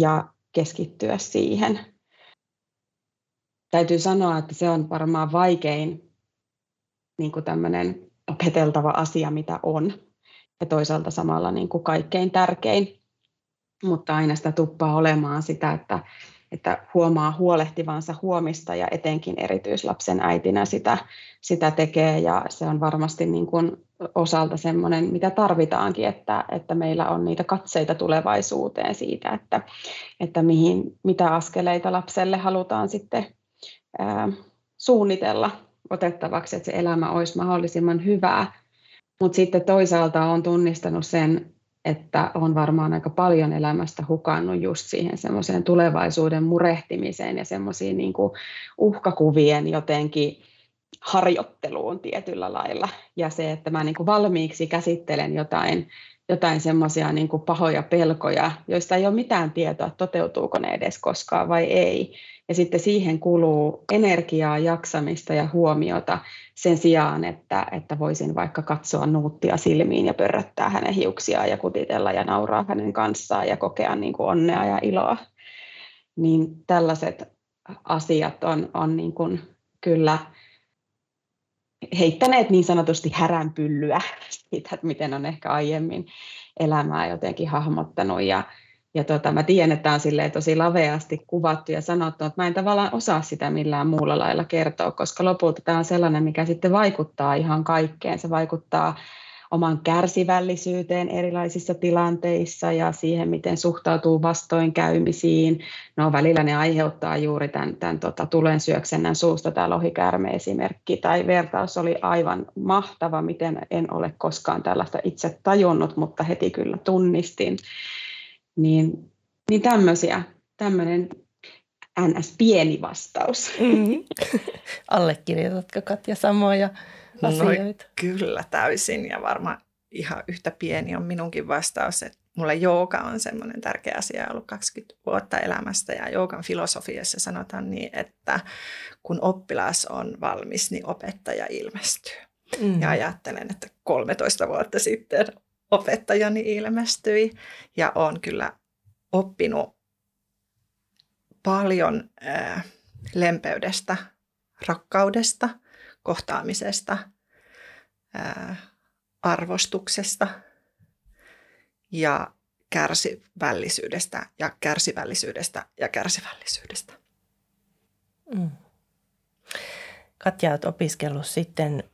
ja keskittyä siihen. Täytyy sanoa, että se on varmaan vaikein niin kuin tämmöinen opeteltava asia, mitä on. Ja toisaalta samalla niin kuin kaikkein tärkein. Mutta aina sitä tuppaa olemaan sitä, että, että huomaa huolehtivansa huomista ja etenkin erityislapsen äitinä sitä, sitä tekee ja se on varmasti niin kuin osalta semmoinen, mitä tarvitaankin, että, että meillä on niitä katseita tulevaisuuteen siitä, että, että mihin, mitä askeleita lapselle halutaan sitten ää, suunnitella otettavaksi, että se elämä olisi mahdollisimman hyvää. Mutta sitten toisaalta on tunnistanut sen, että on varmaan aika paljon elämästä hukannut just siihen semmoiseen tulevaisuuden murehtimiseen ja semmoisiin niin uhkakuvien jotenkin harjoitteluun tietyllä lailla. Ja se, että mä niin kuin valmiiksi käsittelen jotain, jotain semmoisia niin pahoja pelkoja, joista ei ole mitään tietoa, toteutuuko ne edes koskaan vai ei. Ja sitten siihen kuluu energiaa, jaksamista ja huomiota sen sijaan, että, että voisin vaikka katsoa nuuttia silmiin ja pörröttää hänen hiuksiaan ja kutitella ja nauraa hänen kanssaan ja kokea niin kuin onnea ja iloa. Niin tällaiset asiat on, on niin kuin kyllä heittäneet niin sanotusti häränpyllyä siitä, että miten on ehkä aiemmin elämää jotenkin hahmottanut ja, ja tota, mä tiedän, että on tosi laveasti kuvattu ja sanottu, että mä en tavallaan osaa sitä millään muulla lailla kertoa, koska lopulta tämä on sellainen, mikä sitten vaikuttaa ihan kaikkeen. Se vaikuttaa oman kärsivällisyyteen erilaisissa tilanteissa ja siihen, miten suhtautuu vastoinkäymisiin. No välillä ne aiheuttaa juuri tämän, tämän tota, tulen syöksennän suusta, tämä lohikärme esimerkki tai vertaus oli aivan mahtava, miten en ole koskaan tällaista itse tajunnut, mutta heti kyllä tunnistin. Niin, niin tämmöisiä, tämmöinen ns. pieni vastaus. Mm-hmm. Allekirjoitatko Katja samoja asioita? No, kyllä täysin ja varmaan ihan yhtä pieni on minunkin vastaus, että mulle jooga on semmoinen tärkeä asia ollut 20 vuotta elämästä ja joogan filosofiassa sanotaan niin, että kun oppilas on valmis, niin opettaja ilmestyy. Mm. Ja ajattelen, että 13 vuotta sitten opettajani ilmestyi ja on kyllä oppinut paljon äh, lempeydestä, rakkaudesta, kohtaamisesta, arvostuksesta ja kärsivällisyydestä ja kärsivällisyydestä ja kärsivällisyydestä. Mm. Katja, olet opiskellut sitten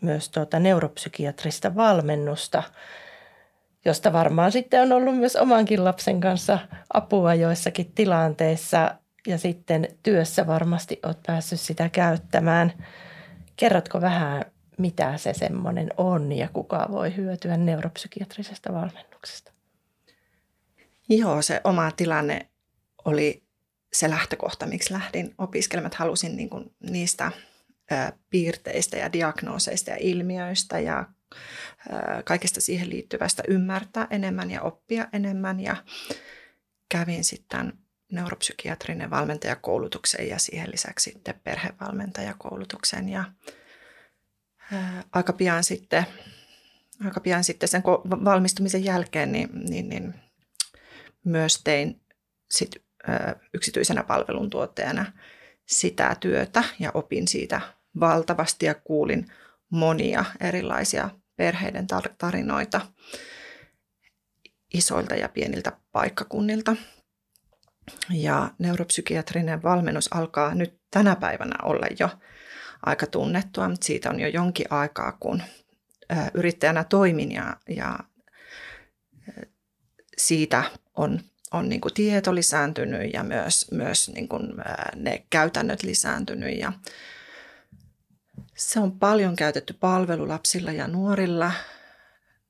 myös tuota neuropsykiatrista valmennusta – josta varmaan sitten on ollut myös omankin lapsen kanssa apua joissakin tilanteissa ja sitten työssä varmasti olet päässyt sitä käyttämään. Kerrotko vähän, mitä se semmoinen on ja kuka voi hyötyä neuropsykiatrisesta valmennuksesta? Joo, se oma tilanne oli se lähtökohta, miksi lähdin opiskelemaan. Halusin niin kuin niistä piirteistä ja diagnooseista ja ilmiöistä ja kaikesta siihen liittyvästä ymmärtää enemmän ja oppia enemmän ja kävin sitten neuropsykiatrinen valmentajakoulutuksen ja siihen lisäksi sitten perhevalmentajakoulutuksen ja aika pian sitten, aika pian sitten sen valmistumisen jälkeen niin, niin, niin myös tein sit, yksityisenä palveluntuottajana sitä työtä ja opin siitä valtavasti ja kuulin monia erilaisia perheiden tarinoita isoilta ja pieniltä paikkakunnilta. Ja neuropsykiatrinen valmennus alkaa nyt tänä päivänä olla jo aika tunnettua, mutta siitä on jo jonkin aikaa, kun yrittäjänä toimin ja, ja siitä on, on niin kuin tieto lisääntynyt ja myös, myös niin kuin ne käytännöt lisääntynyt ja se on paljon käytetty palvelu lapsilla ja nuorilla.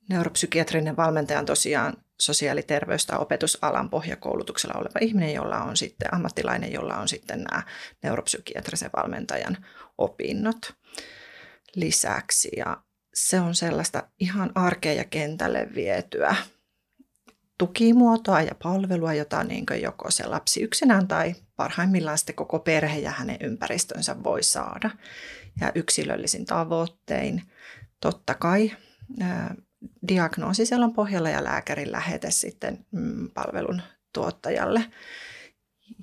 Neuropsykiatrinen valmentaja on tosiaan sosiaaliterveys- tai opetusalan pohjakoulutuksella oleva ihminen, jolla on sitten ammattilainen, jolla on sitten nämä neuropsykiatrisen valmentajan opinnot lisäksi. Ja se on sellaista ihan arkea ja kentälle vietyä tukimuotoa ja palvelua, jota niin joko se lapsi yksinään tai parhaimmillaan sitten koko perhe ja hänen ympäristönsä voi saada. Ja yksilöllisin tavoittein totta kai diagnoosi siellä on pohjalla ja lääkärin lähete sitten mm, palvelun tuottajalle.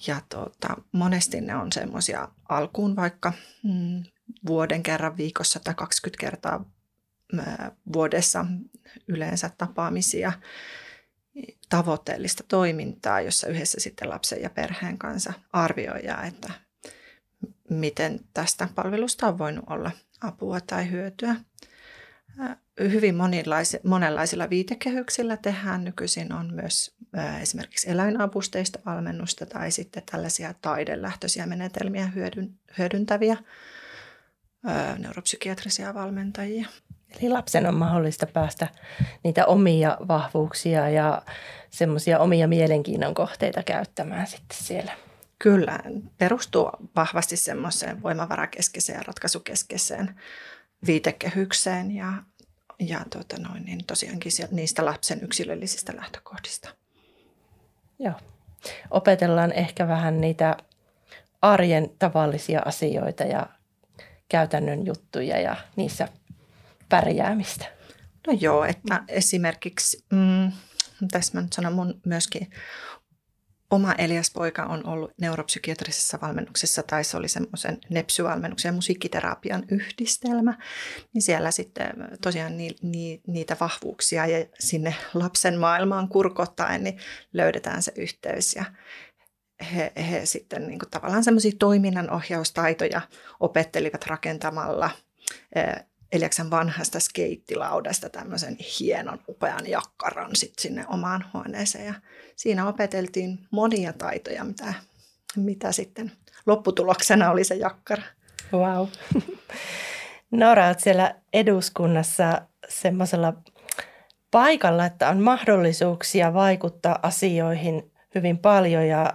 Ja tuota, monesti ne on semmoisia alkuun vaikka mm, vuoden kerran viikossa tai 20 kertaa vuodessa yleensä tapaamisia, tavoitteellista toimintaa, jossa yhdessä sitten lapsen ja perheen kanssa arvioidaan, että miten tästä palvelusta on voinut olla apua tai hyötyä hyvin monenlaisilla viitekehyksillä tehdään. Nykyisin on myös esimerkiksi eläinavusteista valmennusta tai sitten tällaisia taidelähtöisiä menetelmiä hyödyntäviä neuropsykiatrisia valmentajia. Eli lapsen on mahdollista päästä niitä omia vahvuuksia ja semmoisia omia mielenkiinnon kohteita käyttämään sitten siellä. Kyllä, perustuu vahvasti semmoiseen voimavarakeskeiseen ja ratkaisukeskeiseen viitekehykseen ja, ja tota noin, niin tosiaankin niistä lapsen yksilöllisistä lähtökohdista. Joo. Opetellaan ehkä vähän niitä arjen tavallisia asioita ja käytännön juttuja ja niissä pärjäämistä. No joo, että esimerkiksi, mm, tässä mä nyt sanon mun myöskin oma Elias-poika on ollut neuropsykiatrisessa valmennuksessa tai se oli semmoisen nepsyvalmennuksen ja musiikkiterapian yhdistelmä, niin siellä sitten tosiaan ni, ni, niitä vahvuuksia ja sinne lapsen maailmaan kurkottaen niin löydetään se yhteys ja he, he sitten niin kuin tavallaan semmoisia toiminnanohjaustaitoja opettelivat rakentamalla Eliaksen vanhasta skeittilaudasta tämmöisen hienon upean jakkaran sit sinne omaan huoneeseen. Ja siinä opeteltiin monia taitoja, mitä, mitä sitten lopputuloksena oli se jakkara. Wow. Nora, olet siellä eduskunnassa semmoisella paikalla, että on mahdollisuuksia vaikuttaa asioihin hyvin paljon ja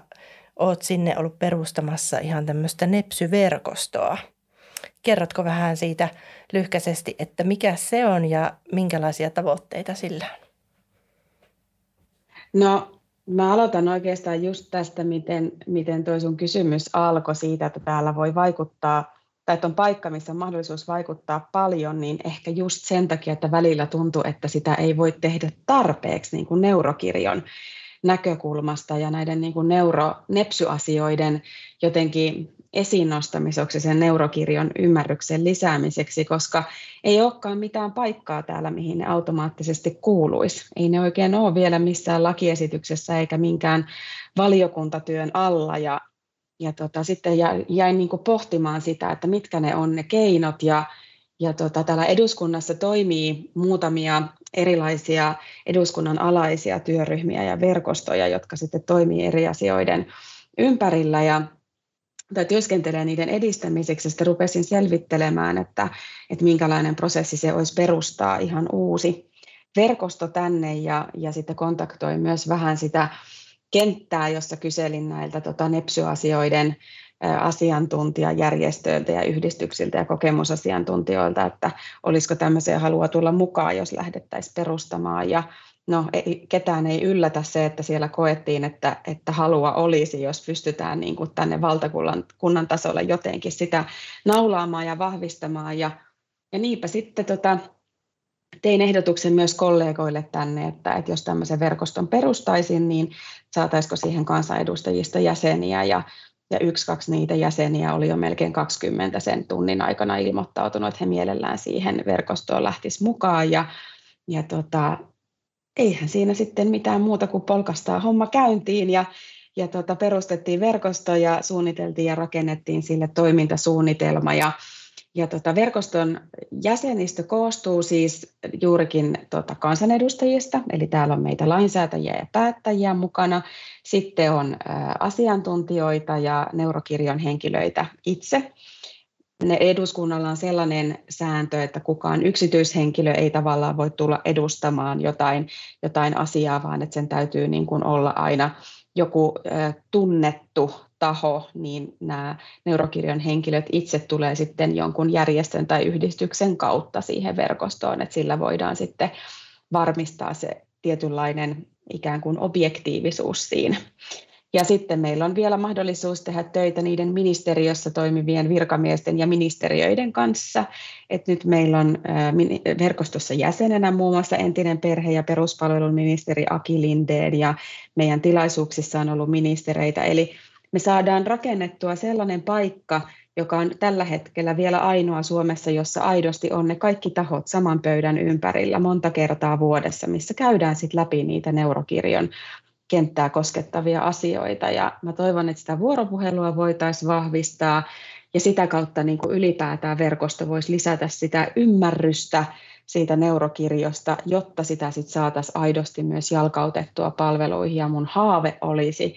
oot sinne ollut perustamassa ihan tämmöistä nepsyverkostoa. Kerrotko vähän siitä lyhkäisesti, että mikä se on ja minkälaisia tavoitteita sillä on? No mä aloitan oikeastaan just tästä, miten, miten toi sun kysymys alkoi siitä, että täällä voi vaikuttaa tai että on paikka, missä on mahdollisuus vaikuttaa paljon, niin ehkä just sen takia, että välillä tuntuu, että sitä ei voi tehdä tarpeeksi niin kuin neurokirjon näkökulmasta ja näiden niin kuin neuro, nepsyasioiden jotenkin esiin nostamiseksi sen neurokirjon ymmärryksen lisäämiseksi, koska ei olekaan mitään paikkaa täällä, mihin ne automaattisesti kuuluisi. Ei ne oikein ole vielä missään lakiesityksessä eikä minkään valiokuntatyön alla ja, ja tota, sitten jäin niin pohtimaan sitä, että mitkä ne on ne keinot ja, ja tota, täällä eduskunnassa toimii muutamia erilaisia eduskunnan alaisia työryhmiä ja verkostoja, jotka sitten toimii eri asioiden ympärillä ja tai työskentelee niiden edistämiseksi, sitten rupesin selvittelemään, että, että minkälainen prosessi se olisi perustaa ihan uusi verkosto tänne ja, ja sitten kontaktoin myös vähän sitä kenttää, jossa kyselin näiltä tota, nepsyasioiden asiantuntijajärjestöiltä ja yhdistyksiltä ja kokemusasiantuntijoilta, että olisiko tämmöiseen halua tulla mukaan, jos lähdettäisiin perustamaan. Ja no ei, ketään ei yllätä se, että siellä koettiin, että, että halua olisi, jos pystytään niin kuin tänne valtakunnan kunnan tasolla jotenkin sitä naulaamaan ja vahvistamaan. Ja, ja niinpä sitten tota, tein ehdotuksen myös kollegoille tänne, että, että jos tämmöisen verkoston perustaisin, niin saataisiko siihen kansanedustajista jäseniä. Ja, ja yksi, kaksi niitä jäseniä oli jo melkein 20 sen tunnin aikana ilmoittautunut, että he mielellään siihen verkostoon lähtis mukaan. Ja, ja tota, eihän siinä sitten mitään muuta kuin polkastaa homma käyntiin ja, ja tota, perustettiin verkosto ja suunniteltiin ja rakennettiin sille toimintasuunnitelma ja, ja tota, verkoston jäsenistö koostuu siis juurikin tota, kansanedustajista, eli täällä on meitä lainsäätäjiä ja päättäjiä mukana. Sitten on ä, asiantuntijoita ja neurokirjon henkilöitä itse ne eduskunnalla on sellainen sääntö, että kukaan yksityishenkilö ei tavallaan voi tulla edustamaan jotain, jotain asiaa, vaan että sen täytyy niin kuin olla aina joku tunnettu taho, niin nämä neurokirjon henkilöt itse tulee sitten jonkun järjestön tai yhdistyksen kautta siihen verkostoon, että sillä voidaan sitten varmistaa se tietynlainen ikään kuin objektiivisuus siinä. Ja sitten meillä on vielä mahdollisuus tehdä töitä niiden ministeriössä toimivien virkamiesten ja ministeriöiden kanssa. Et nyt meillä on verkostossa jäsenenä muun muassa entinen perhe- ja peruspalvelun ministeri Aki Lindeen ja meidän tilaisuuksissa on ollut ministereitä. Eli me saadaan rakennettua sellainen paikka, joka on tällä hetkellä vielä ainoa Suomessa, jossa aidosti on ne kaikki tahot saman pöydän ympärillä monta kertaa vuodessa, missä käydään sitten läpi niitä neurokirjon kenttää koskettavia asioita. Ja mä toivon, että sitä vuoropuhelua voitaisiin vahvistaa ja sitä kautta niin kuin ylipäätään verkosto voisi lisätä sitä ymmärrystä siitä neurokirjosta, jotta sitä sitten saataisiin aidosti myös jalkautettua palveluihin. Ja mun haave olisi,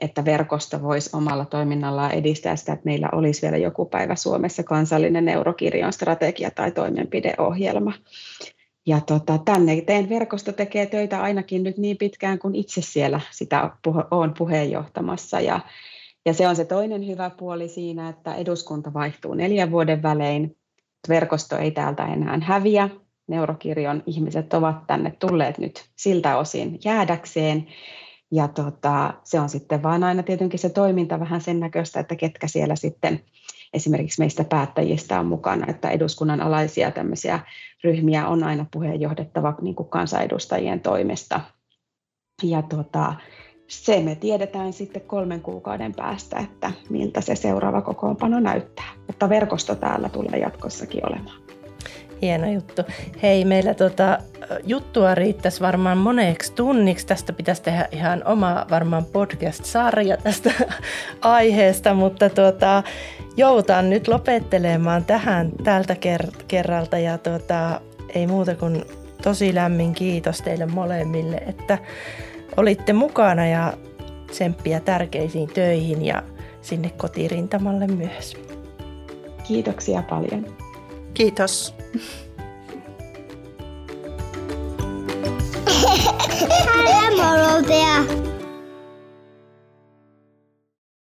että verkosto voisi omalla toiminnallaan edistää sitä, että meillä olisi vielä joku päivä Suomessa kansallinen neurokirjon strategia tai toimenpideohjelma. Ja tota, tänne eteen verkosto tekee töitä ainakin nyt niin pitkään kuin itse siellä sitä olen puheenjohtamassa. Ja, ja se on se toinen hyvä puoli siinä, että eduskunta vaihtuu neljän vuoden välein. Verkosto ei täältä enää häviä. Neurokirjon ihmiset ovat tänne tulleet nyt siltä osin jäädäkseen. Ja tota, se on sitten vaan aina tietenkin se toiminta vähän sen näköistä, että ketkä siellä sitten esimerkiksi meistä päättäjistä on mukana, että eduskunnan alaisia tämmöisiä ryhmiä on aina puheenjohdettava niin kuin kansanedustajien toimesta. Ja tota, se me tiedetään sitten kolmen kuukauden päästä, että miltä se seuraava kokoonpano näyttää. Mutta verkosto täällä tulee jatkossakin olemaan. Hieno juttu. Hei, meillä tota, juttua riittäisi varmaan moneksi tunniksi. Tästä pitäisi tehdä ihan oma varmaan podcast-sarja tästä aiheesta, mutta tuota, joutaan nyt lopettelemaan tähän tältä ker- kerralta ja tuota, ei muuta kuin tosi lämmin kiitos teille molemmille, että olitte mukana ja tsemppiä tärkeisiin töihin ja sinne kotirintamalle myös. Kiitoksia paljon. Kiitos. Morotea.